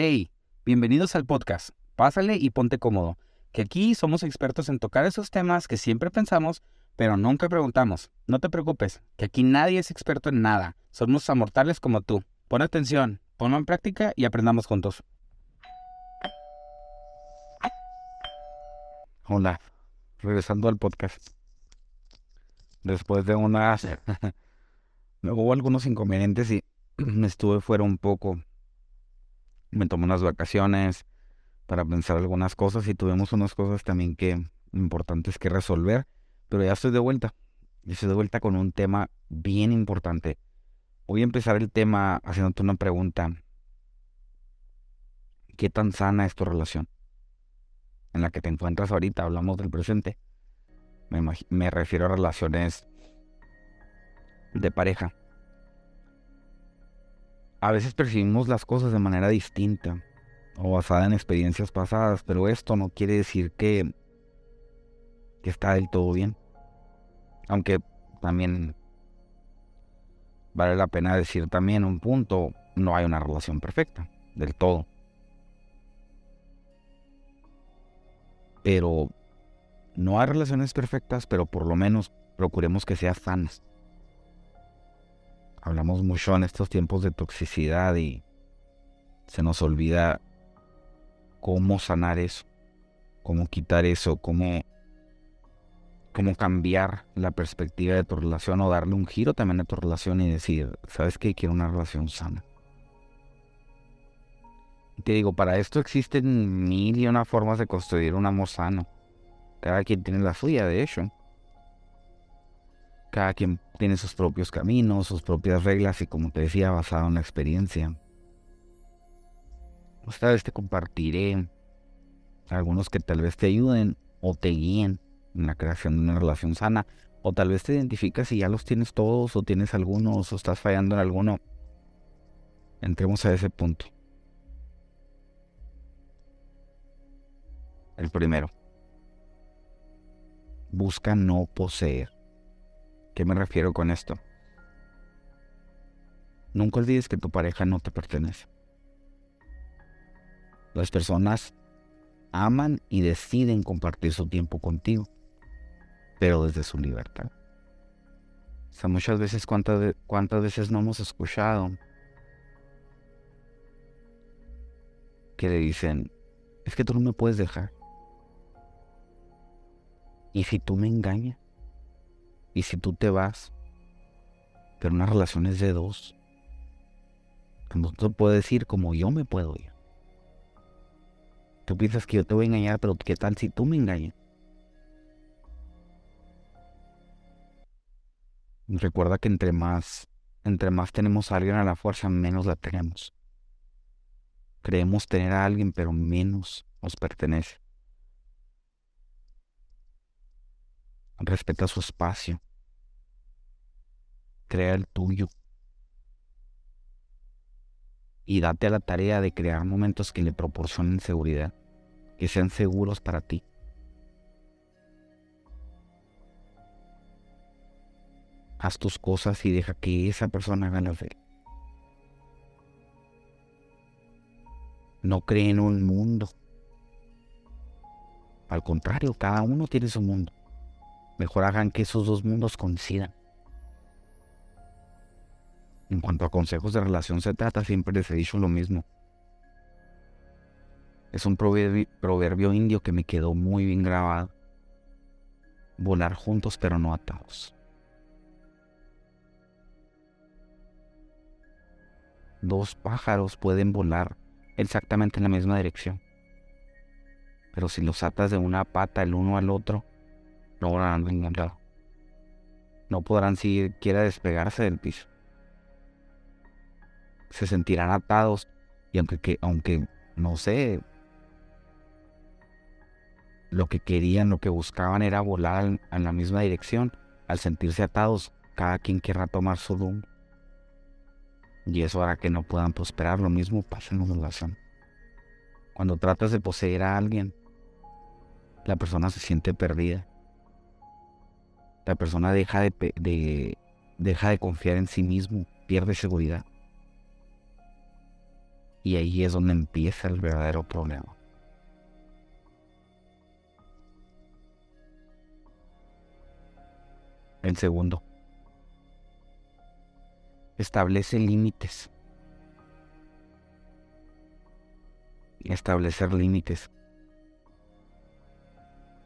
Hey, bienvenidos al podcast. Pásale y ponte cómodo, que aquí somos expertos en tocar esos temas que siempre pensamos, pero nunca preguntamos. No te preocupes, que aquí nadie es experto en nada. Somos amortales como tú. Pon atención, ponlo en práctica y aprendamos juntos. Hola, regresando al podcast. Después de unas... Hubo algunos inconvenientes y estuve fuera un poco me tomé unas vacaciones para pensar algunas cosas y tuvimos unas cosas también que importantes que resolver, pero ya estoy de vuelta. Y estoy de vuelta con un tema bien importante. Voy a empezar el tema haciéndote una pregunta. ¿Qué tan sana es tu relación? En la que te encuentras ahorita, hablamos del presente. Me, me refiero a relaciones de pareja a veces percibimos las cosas de manera distinta o basada en experiencias pasadas, pero esto no quiere decir que, está del todo bien. Aunque también vale la pena decir también un punto, no hay una relación perfecta, del todo. Pero no hay relaciones perfectas, pero por lo menos procuremos que sean sanas hablamos mucho en estos tiempos de toxicidad y se nos olvida cómo sanar eso, cómo quitar eso, cómo, cómo cambiar la perspectiva de tu relación o darle un giro también a tu relación y decir, ¿sabes qué? Quiero una relación sana. Te digo, para esto existen mil y una formas de construir un amor sano. Cada quien tiene la suya, de hecho. Cada quien tiene sus propios caminos, sus propias reglas y como te decía, basado en la experiencia. Esta vez te compartiré algunos que tal vez te ayuden o te guíen en la creación de una relación sana. O tal vez te identificas y ya los tienes todos o tienes algunos o estás fallando en alguno. Entremos a ese punto. El primero. Busca no poseer. ¿Qué me refiero con esto? Nunca olvides que tu pareja no te pertenece. Las personas aman y deciden compartir su tiempo contigo, pero desde su libertad. O sea, muchas veces, ¿cuántas, cuántas veces no hemos escuchado que le dicen, es que tú no me puedes dejar? ¿Y si tú me engañas? Y si tú te vas, pero una relación es de dos, no te puedes ir como yo me puedo ir. Tú piensas que yo te voy a engañar, pero ¿qué tal si tú me engañas? Recuerda que entre más, entre más tenemos a alguien a la fuerza, menos la tenemos. Creemos tener a alguien, pero menos nos pertenece. Respeta su espacio crea el tuyo. Y date a la tarea de crear momentos que le proporcionen seguridad, que sean seguros para ti. Haz tus cosas y deja que esa persona haga las de No cree en un mundo. Al contrario, cada uno tiene su mundo. Mejor hagan que esos dos mundos coincidan. En cuanto a consejos de relación se trata, siempre les he dicho lo mismo. Es un proverbio, indio que me quedó muy bien grabado. Volar juntos pero no atados. Dos pájaros pueden volar exactamente en la misma dirección. Pero si los atas de una pata el uno al otro, no volarán enganchados. No podrán siquiera despegarse del piso se sentirán atados y aunque, que, aunque no sé, lo que querían, lo que buscaban era volar en la misma dirección, al sentirse atados, cada quien querrá tomar su rumbo. Y eso hará que no puedan prosperar. Lo mismo pasa en la relación. Cuando tratas de poseer a alguien, la persona se siente perdida. La persona deja de, deja de confiar en sí mismo, pierde seguridad. Y ahí es donde empieza el verdadero problema. El segundo, establece límites. Establecer límites.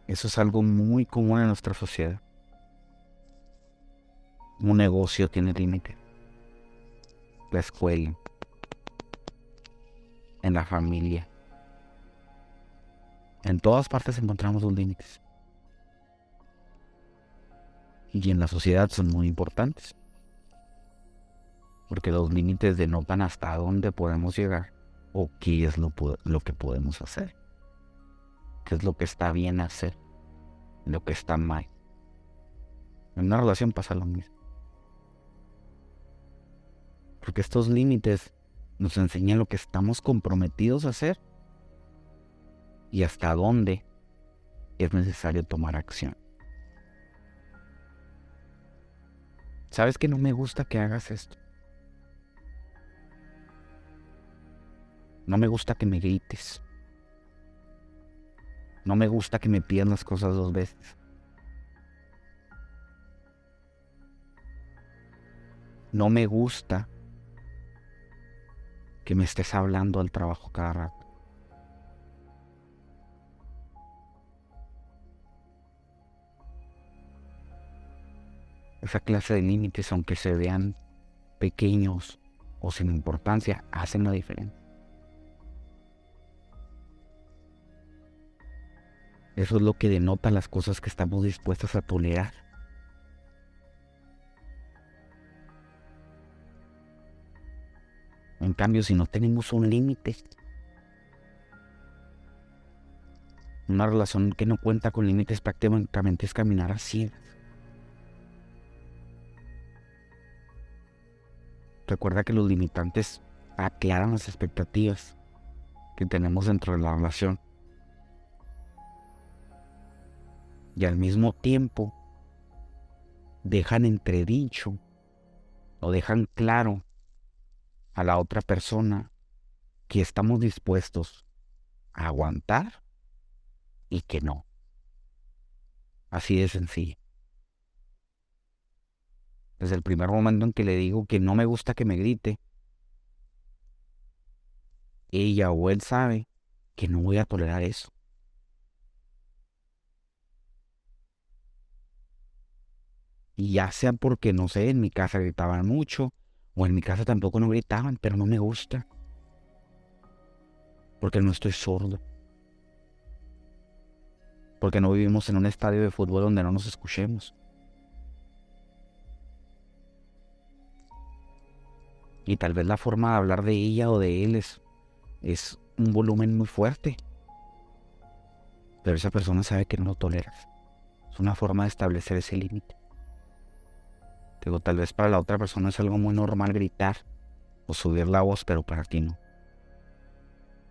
Eso es algo muy común en nuestra sociedad. Un negocio tiene límites. La escuela. En la familia. En todas partes encontramos los límites. Y en la sociedad son muy importantes. Porque los límites denotan hasta dónde podemos llegar o qué es lo, lo que podemos hacer qué es lo que está bien hacer, lo que está mal. En una relación pasa lo mismo. Porque estos límites nos enseñan lo que estamos comprometidos a hacer y hasta dónde es necesario tomar acción. ¿Sabes que no me gusta que hagas esto? No me gusta que me grites. No me gusta que me pidan las cosas dos veces. No me gusta que me estés hablando al trabajo cada rato. Esa clase de límites, aunque se vean pequeños o sin importancia, hacen la diferencia. Eso es lo que denota las cosas que estamos dispuestos a tolerar. En cambio, si no tenemos un límite, una relación que no cuenta con límites prácticamente es caminar así. Recuerda que los limitantes aclaran las expectativas que tenemos dentro de la relación. y al mismo tiempo dejan entredicho o dejan claro a la otra persona que estamos dispuestos a aguantar y que no. Así de sencillo. Desde el primer momento en que le digo que no me gusta que me grite, ella o él sabe que no voy a tolerar eso. Y ya sea porque, no sé, en mi casa gritaban mucho, o en mi casa tampoco no gritaban, pero no me gusta. Porque no estoy sordo. Porque no vivimos en un estadio de fútbol donde no nos escuchemos. Y tal vez la forma de hablar de ella o de él es, es un volumen muy fuerte. Pero esa persona sabe que no lo toleras. Es una forma de establecer ese límite. Digo, tal vez para la otra persona es algo muy normal gritar o subir la voz, pero para ti no.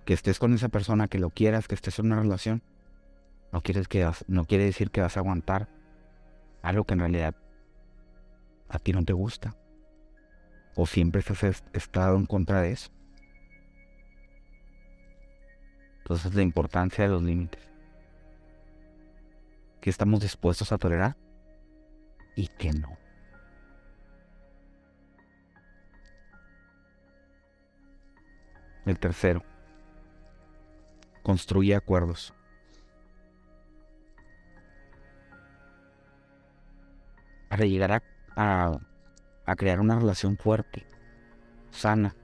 Que estés con esa persona, que lo quieras, que estés en una relación, no, quieres que no quiere decir que vas a aguantar algo que en realidad a ti no te gusta. O siempre has estado en contra de eso. Entonces la importancia de los límites. Que estamos dispuestos a tolerar y que no. El tercero, construye acuerdos. Para llegar a, a, crear una relación fuerte, sana,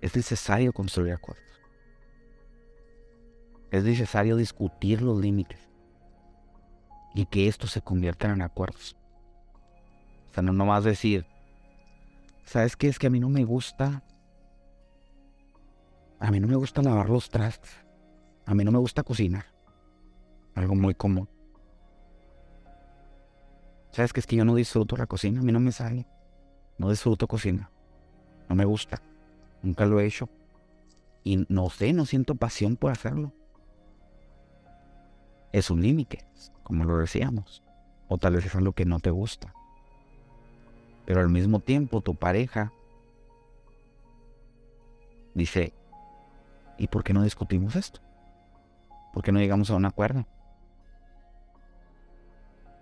es necesario construir acuerdos. Es necesario discutir los límites y que estos se conviertan en acuerdos. O sea, no nomás decir, ¿sabes qué? Es que a mí no me gusta a mí no me gusta lavar los trastes. A mí no me gusta cocinar. Algo muy común. ¿Sabes qué es que yo no disfruto la cocina? A mí no me sale. No disfruto cocina. No me gusta. Nunca lo he hecho. Y no sé, no siento pasión por hacerlo. Es un límite, como lo decíamos. O tal vez es algo que no te gusta. Pero al mismo tiempo tu pareja dice, ¿Y por qué no discutimos esto? ¿Por qué no llegamos a un acuerdo?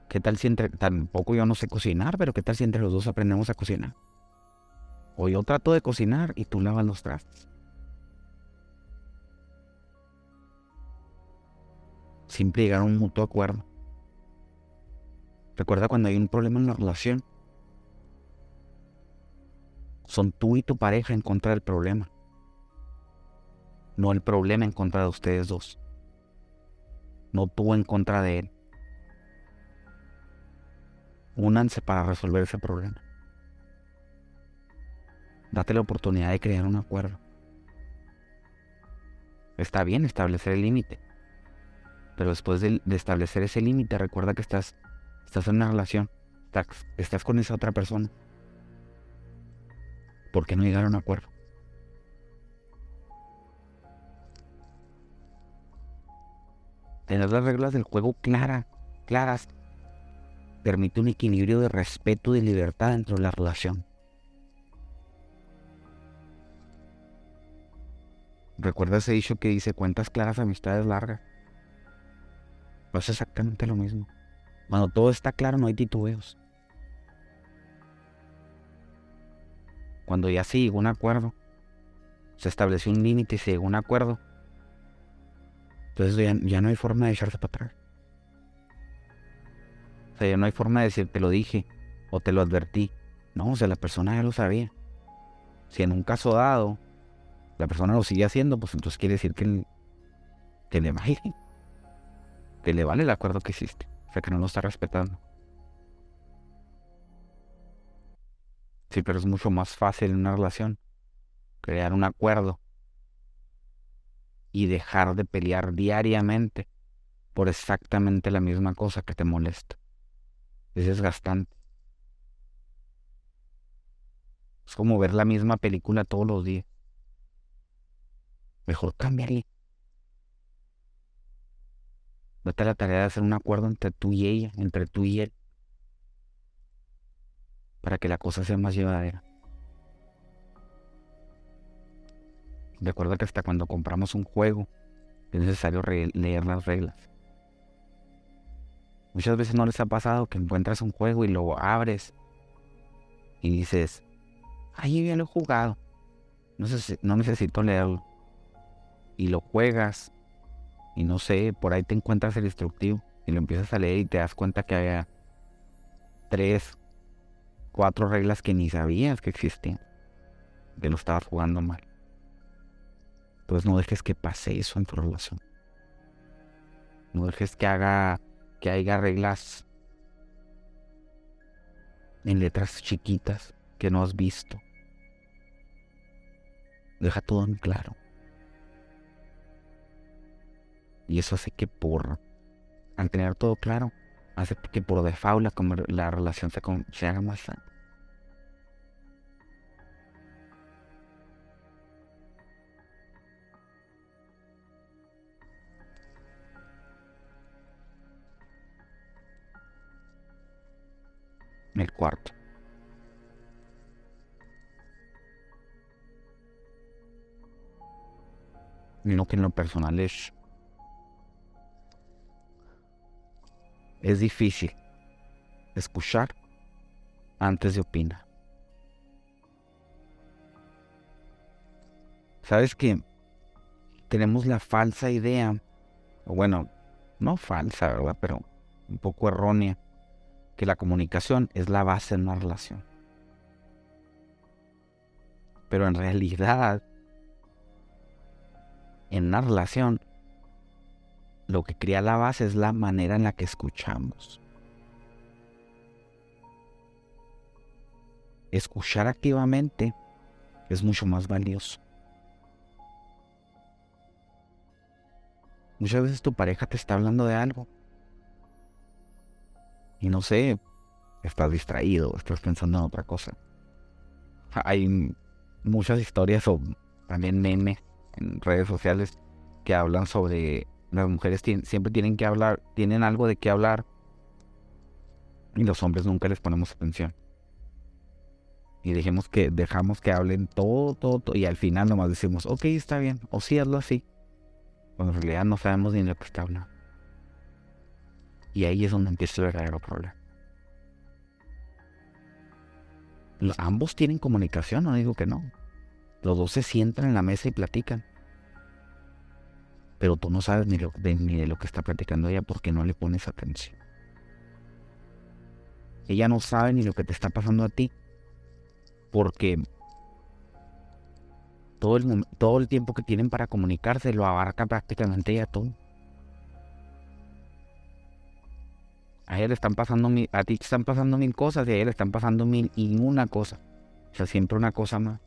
¿Qué tal si entre, tampoco yo no sé cocinar, pero qué tal si entre los dos aprendemos a cocinar? O yo trato de cocinar y tú lavas los trastes. Simple llegar a un mutuo acuerdo. Recuerda cuando hay un problema en la relación. Son tú y tu pareja en contra del problema. No el problema en contra de ustedes dos. No tú en contra de él. Únanse para resolver ese problema. Date la oportunidad de crear un acuerdo. Está bien establecer el límite. Pero después de, establecer ese límite, recuerda que estás, estás en una relación. Estás, con esa otra persona. ¿Por qué no llegar a un acuerdo? Tener las reglas del juego claras, claras, permite un equilibrio de respeto y libertad dentro de la relación. Recuerda ese dicho que dice cuentas claras, amistades largas. Pues exactamente lo mismo. Cuando todo está claro no hay titubeos. Cuando ya se llegó a un acuerdo, se estableció un límite y se llegó a un acuerdo, entonces ya, ya, no hay forma de echarse para atrás. O sea, ya no hay forma de decir te lo dije o te lo advertí. No, o sea, la persona ya lo sabía. Si en un caso dado la persona lo sigue haciendo, pues entonces quiere decir que, que le vale, que le vale el acuerdo que hiciste, o sea que no lo está respetando. Sí, pero es mucho más fácil en una relación crear un acuerdo y dejar de pelear diariamente por exactamente la misma cosa que te molesta. Es desgastante. Es como ver la misma película todos los días. Mejor cambiarle. Date la tarea de hacer un acuerdo entre tú y ella, entre tú y él, para que la cosa sea más llevadera. Recuerda que hasta cuando compramos un juego es necesario leer las reglas. Muchas veces no les ha pasado que encuentras un juego y lo abres y dices, yo ya lo he jugado, no, no necesito leerlo y lo juegas y no sé, por ahí te encuentras el instructivo y lo empiezas a leer y te das cuenta que había tres, cuatro reglas que ni sabías que existían, que lo estabas jugando mal. Entonces no dejes que pase eso en tu relación. No dejes que haga que haya reglas en letras chiquitas que no has visto. Deja todo en claro. Y eso hace que por, al tener todo claro, hace que por default la, la relación se, se haga más sana. El cuarto. Lo que en lo personal es Es difícil escuchar antes de opinar. Sabes que tenemos la falsa idea, o bueno, no falsa, ¿verdad? Pero un poco errónea, que la comunicación es la base de una relación. Pero en realidad, en una relación, lo que crea la base es la manera en la que escuchamos. Escuchar activamente es mucho más valioso. Muchas veces tu pareja te está hablando de algo. Y no sé, estás distraído, estás pensando en otra cosa. Hay muchas historias o también memes en redes sociales que hablan sobre las mujeres siempre tienen que hablar, tienen algo de qué hablar y los hombres nunca les ponemos atención. Y dejemos que, dejamos que hablen todo, todo, todo, y al final nomás decimos, ok, está bien, o sí, hazlo así. Cuando en realidad no sabemos ni de lo que está hablando. Y ahí es donde empieza el verdadero problema. ambos tienen comunicación, no digo que no. Los dos se sientan en la mesa y platican. Pero tú no sabes ni, ni de lo que está platicando ella porque no le pones atención. Ella no sabe ni lo que te está pasando a ti porque todo el, todo el tiempo que tienen para comunicarse lo abarca prácticamente ella todo. A ella le están pasando a ti te están pasando mil cosas y a ella le están pasando mil y una cosa. O sea, siempre una cosa más.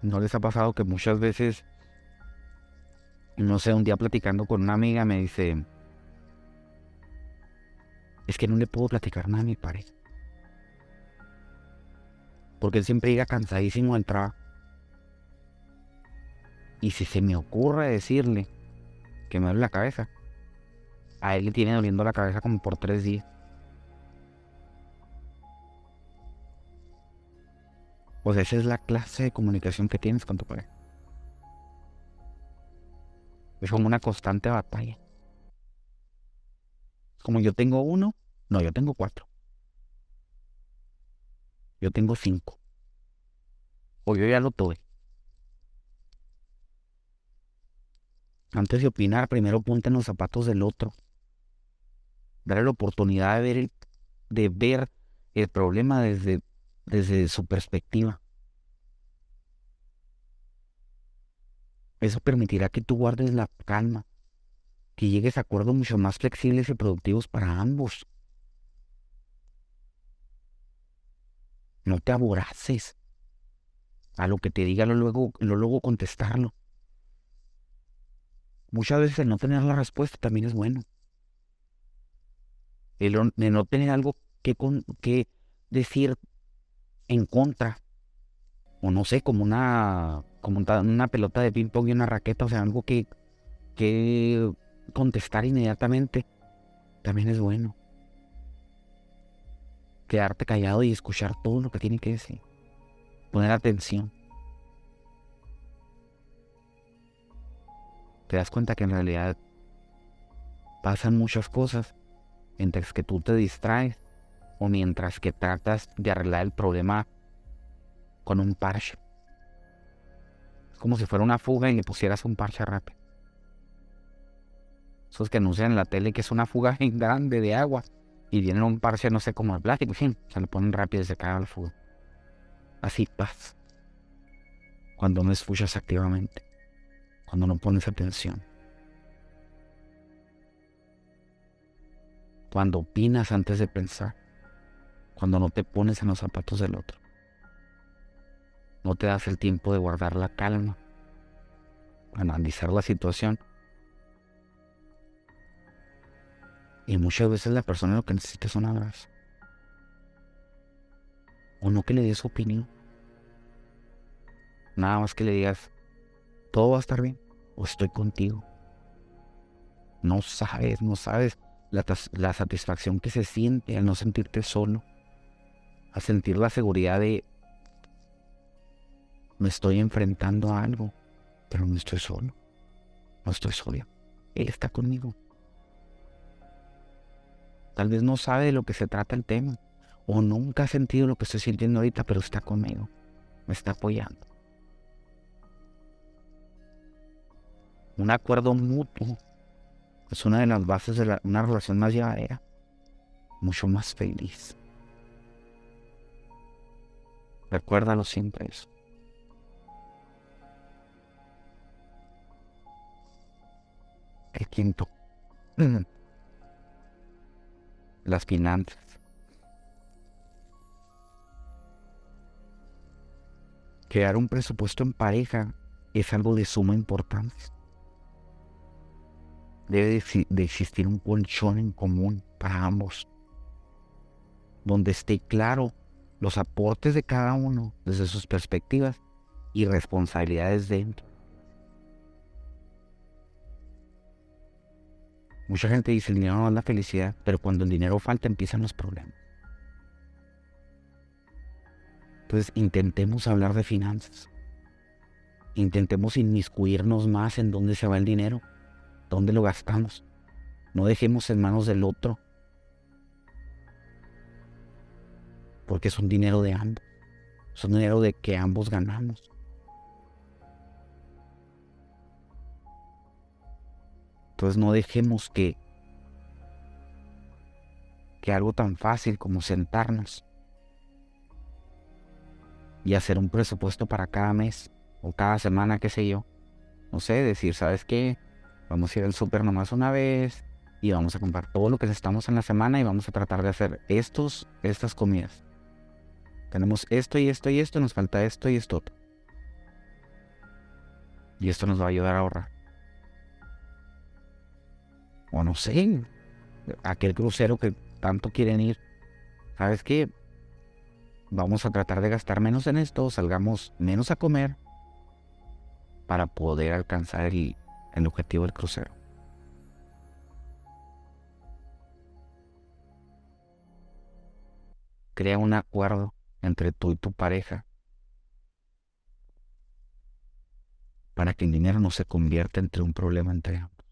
¿No les ha pasado que muchas veces, no sé, un día platicando con una amiga me dice, es que no le puedo platicar nada a mi pareja? Porque él siempre llega cansadísimo del trabajo. Y si se me ocurre decirle que me duele la cabeza, a él le tiene doliendo la cabeza como por tres días. Pues esa es la clase de comunicación que tienes con tu pareja. Es como una constante batalla. Como yo tengo uno, no, yo tengo cuatro. Yo tengo cinco. O yo ya lo tuve. Antes de opinar, primero ponte en los zapatos del otro. Darle la oportunidad de ver el, de ver el problema desde desde su perspectiva. Eso permitirá que tú guardes la calma, que llegues a acuerdos mucho más flexibles y productivos para ambos. No te aboraces a lo que te diga, luego, lo luego contestarlo. Muchas veces el no tener la respuesta también es bueno. El no tener algo que, que decir en contra. O no sé, como una, como una pelota de ping pong y una raqueta, o sea, algo que, que contestar inmediatamente, también es bueno. Quedarte callado y escuchar todo lo que tiene que decir. Poner atención. Te das cuenta que en realidad pasan muchas cosas mientras que tú te distraes o mientras que tratas de arreglar el problema con un parche. Es como si fuera una fuga y le pusieras un parche rápido. Esos que anuncian en la tele que es una fuga grande de agua y viene un parche, no sé, como de plástico, se le ponen rápido y se cae la fuga. Así paz. Cuando no escuchas activamente, cuando no pones atención. Cuando opinas antes de pensar cuando no te pones en los zapatos del otro. No te das el tiempo de guardar la calma, analizar la situación. Y muchas veces la persona lo que necesita es un abrazo. O no que le des opinión. Nada más que le digas, todo va a estar bien, o estoy contigo. No sabes, no sabes la, la satisfacción que se siente al no sentirte solo a sentir la seguridad de me estoy enfrentando a algo, pero no estoy solo, no estoy sola. Él está conmigo. Tal vez no sabe de lo que se trata el tema, o nunca ha sentido lo que estoy sintiendo ahorita, pero está conmigo, me está apoyando. Un acuerdo mutuo es una de las bases de una relación más llevadera, mucho más feliz. Recuérdalo siempre eso. El quinto. Las finanzas. Crear un presupuesto en pareja es algo de suma importancia. Debe de existir un colchón en común para ambos, donde esté claro los aportes de cada uno desde sus perspectivas y responsabilidades dentro. Mucha gente dice el dinero no es la felicidad, pero cuando el dinero falta empiezan los problemas. Entonces intentemos hablar de finanzas. Intentemos inmiscuirnos más en dónde se va el dinero, dónde lo gastamos. No dejemos en manos del otro. Porque es un dinero de ambos. Es un dinero de que ambos ganamos. Entonces no dejemos que, que algo tan fácil como sentarnos y hacer un presupuesto para cada mes o cada semana, qué sé yo. No sé, decir, ¿sabes qué? Vamos a ir al súper nomás una vez y vamos a comprar todo lo que necesitamos en la semana y vamos a tratar de hacer estos, estas comidas. Tenemos esto y esto y esto, nos falta esto y esto Y esto nos va a ayudar a ahorrar. O no sé, aquel crucero que tanto quieren ir. ¿Sabes qué? Vamos a tratar de gastar menos en esto, salgamos menos a comer para poder alcanzar el, el objetivo del crucero. Crea un acuerdo entre tú y tu pareja para que el dinero no se convierta entre un problema entre ambos.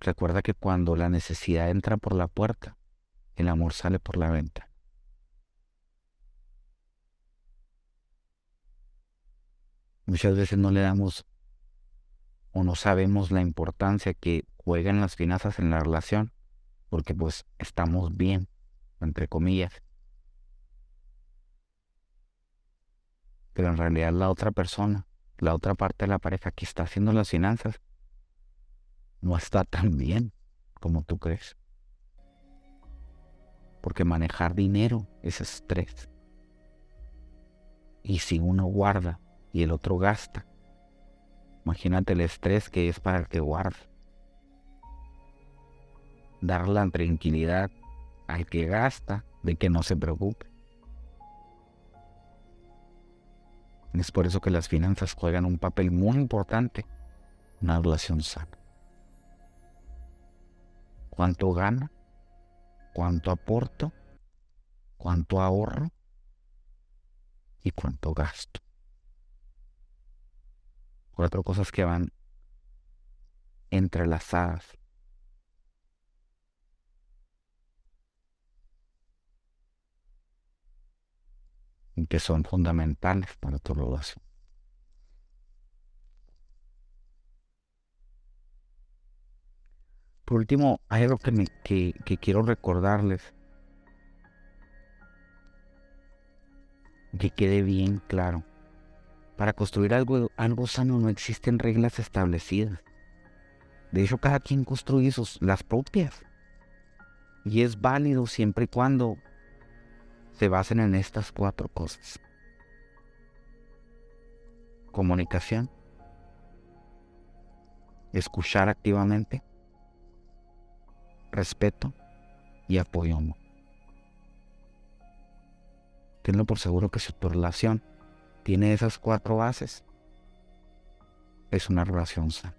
Recuerda que cuando la necesidad entra por la puerta, el amor sale por la venta. Muchas veces no le damos o no sabemos la importancia que juegan las finanzas en la relación porque pues estamos bien, entre comillas. Pero en realidad la otra persona, la otra parte de la pareja que está haciendo las finanzas, no está tan bien como tú crees. Porque manejar dinero es estrés. Y si uno guarda y el otro gasta, imagínate el estrés que es para que guarda dar la tranquilidad al que gasta de que no se preocupe. Es por eso que las finanzas juegan un papel muy importante en una relación sana. ¿Cuánto gana? ¿Cuánto aporto? ¿Cuánto ahorro? ¿Y cuánto gasto? Cuatro cosas que van entrelazadas que son fundamentales para tu relación. Por último, hay algo que, me, que, quiero recordarles. Que quede bien claro. Para construir algo, algo sano no existen reglas establecidas. De hecho, cada quien construye sus, las propias. Y es válido siempre y cuando se basen en estas cuatro cosas. Comunicación. Escuchar activamente. Respeto y apoyo. Tenlo por seguro que si tu relación tiene esas cuatro bases, es una relación sana.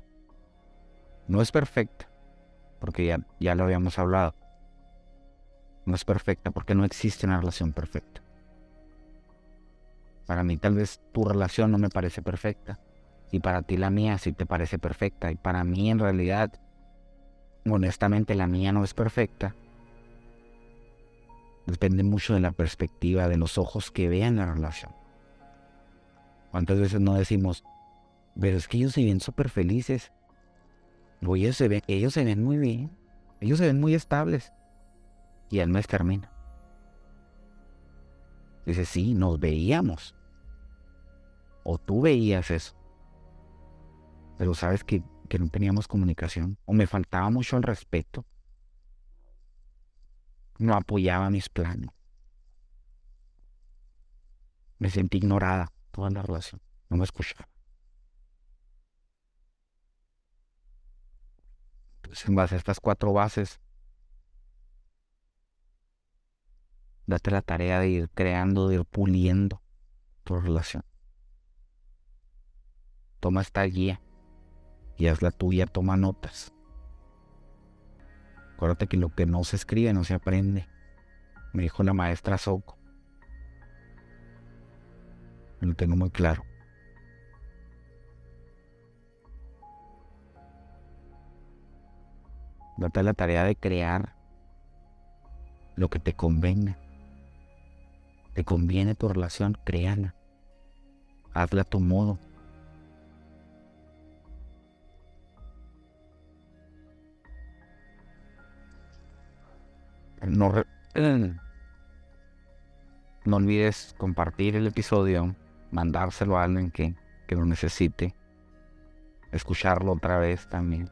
No es perfecta, porque ya, ya lo habíamos hablado no es perfecta porque no existe una relación perfecta. Para mí tal vez tu relación no me parece perfecta y para ti la mía sí te parece perfecta y para mí en realidad, honestamente la mía no es perfecta. Depende mucho de la perspectiva, de los ojos que vean la relación. ¿Cuántas veces no decimos, pero es que ellos se ven súper felices? Ellos se ven muy bien, ellos se ven muy estables y el mes termina. Dice, sí, nos veíamos. O tú veías eso. Pero sabes que, que no teníamos comunicación. O me faltaba mucho el respeto. No apoyaba mis planes. Me sentí ignorada toda la relación. No me escuchaba. Entonces, en base a estas cuatro bases, date la tarea de ir creando, de ir puliendo tu relación. Toma esta guía y haz la tuya, toma notas. Acuérdate que lo que no se escribe no se aprende. me dijo la maestra Soco. Lo tengo muy claro. Date la tarea de crear lo que te convenga. Te conviene tu relación, créala. Hazla a tu modo. No, no olvides compartir el episodio, mandárselo a alguien que, que lo necesite, escucharlo otra vez también.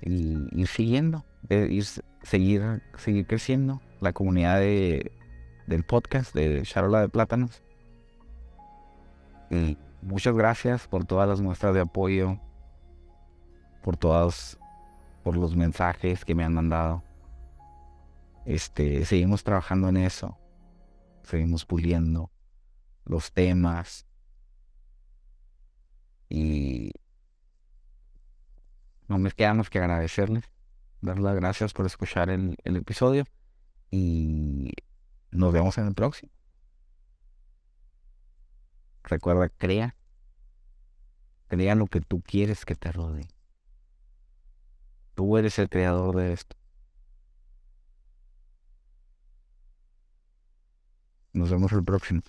Y ir siguiendo, ir, seguir, seguir creciendo la comunidad de, del podcast de Charola de Plátanos. Y muchas gracias por todas las muestras de apoyo, por todos, por los mensajes que me han mandado. Este, seguimos trabajando en eso. Seguimos puliendo los temas. Y no me queda más que agradecerles, dar las gracias por escuchar el, el episodio y nos vemos en el próximo. Recuerda, crea. Crea lo que tú quieres que te rodee. Tú eres el creador de esto. Nos vemos el próximo.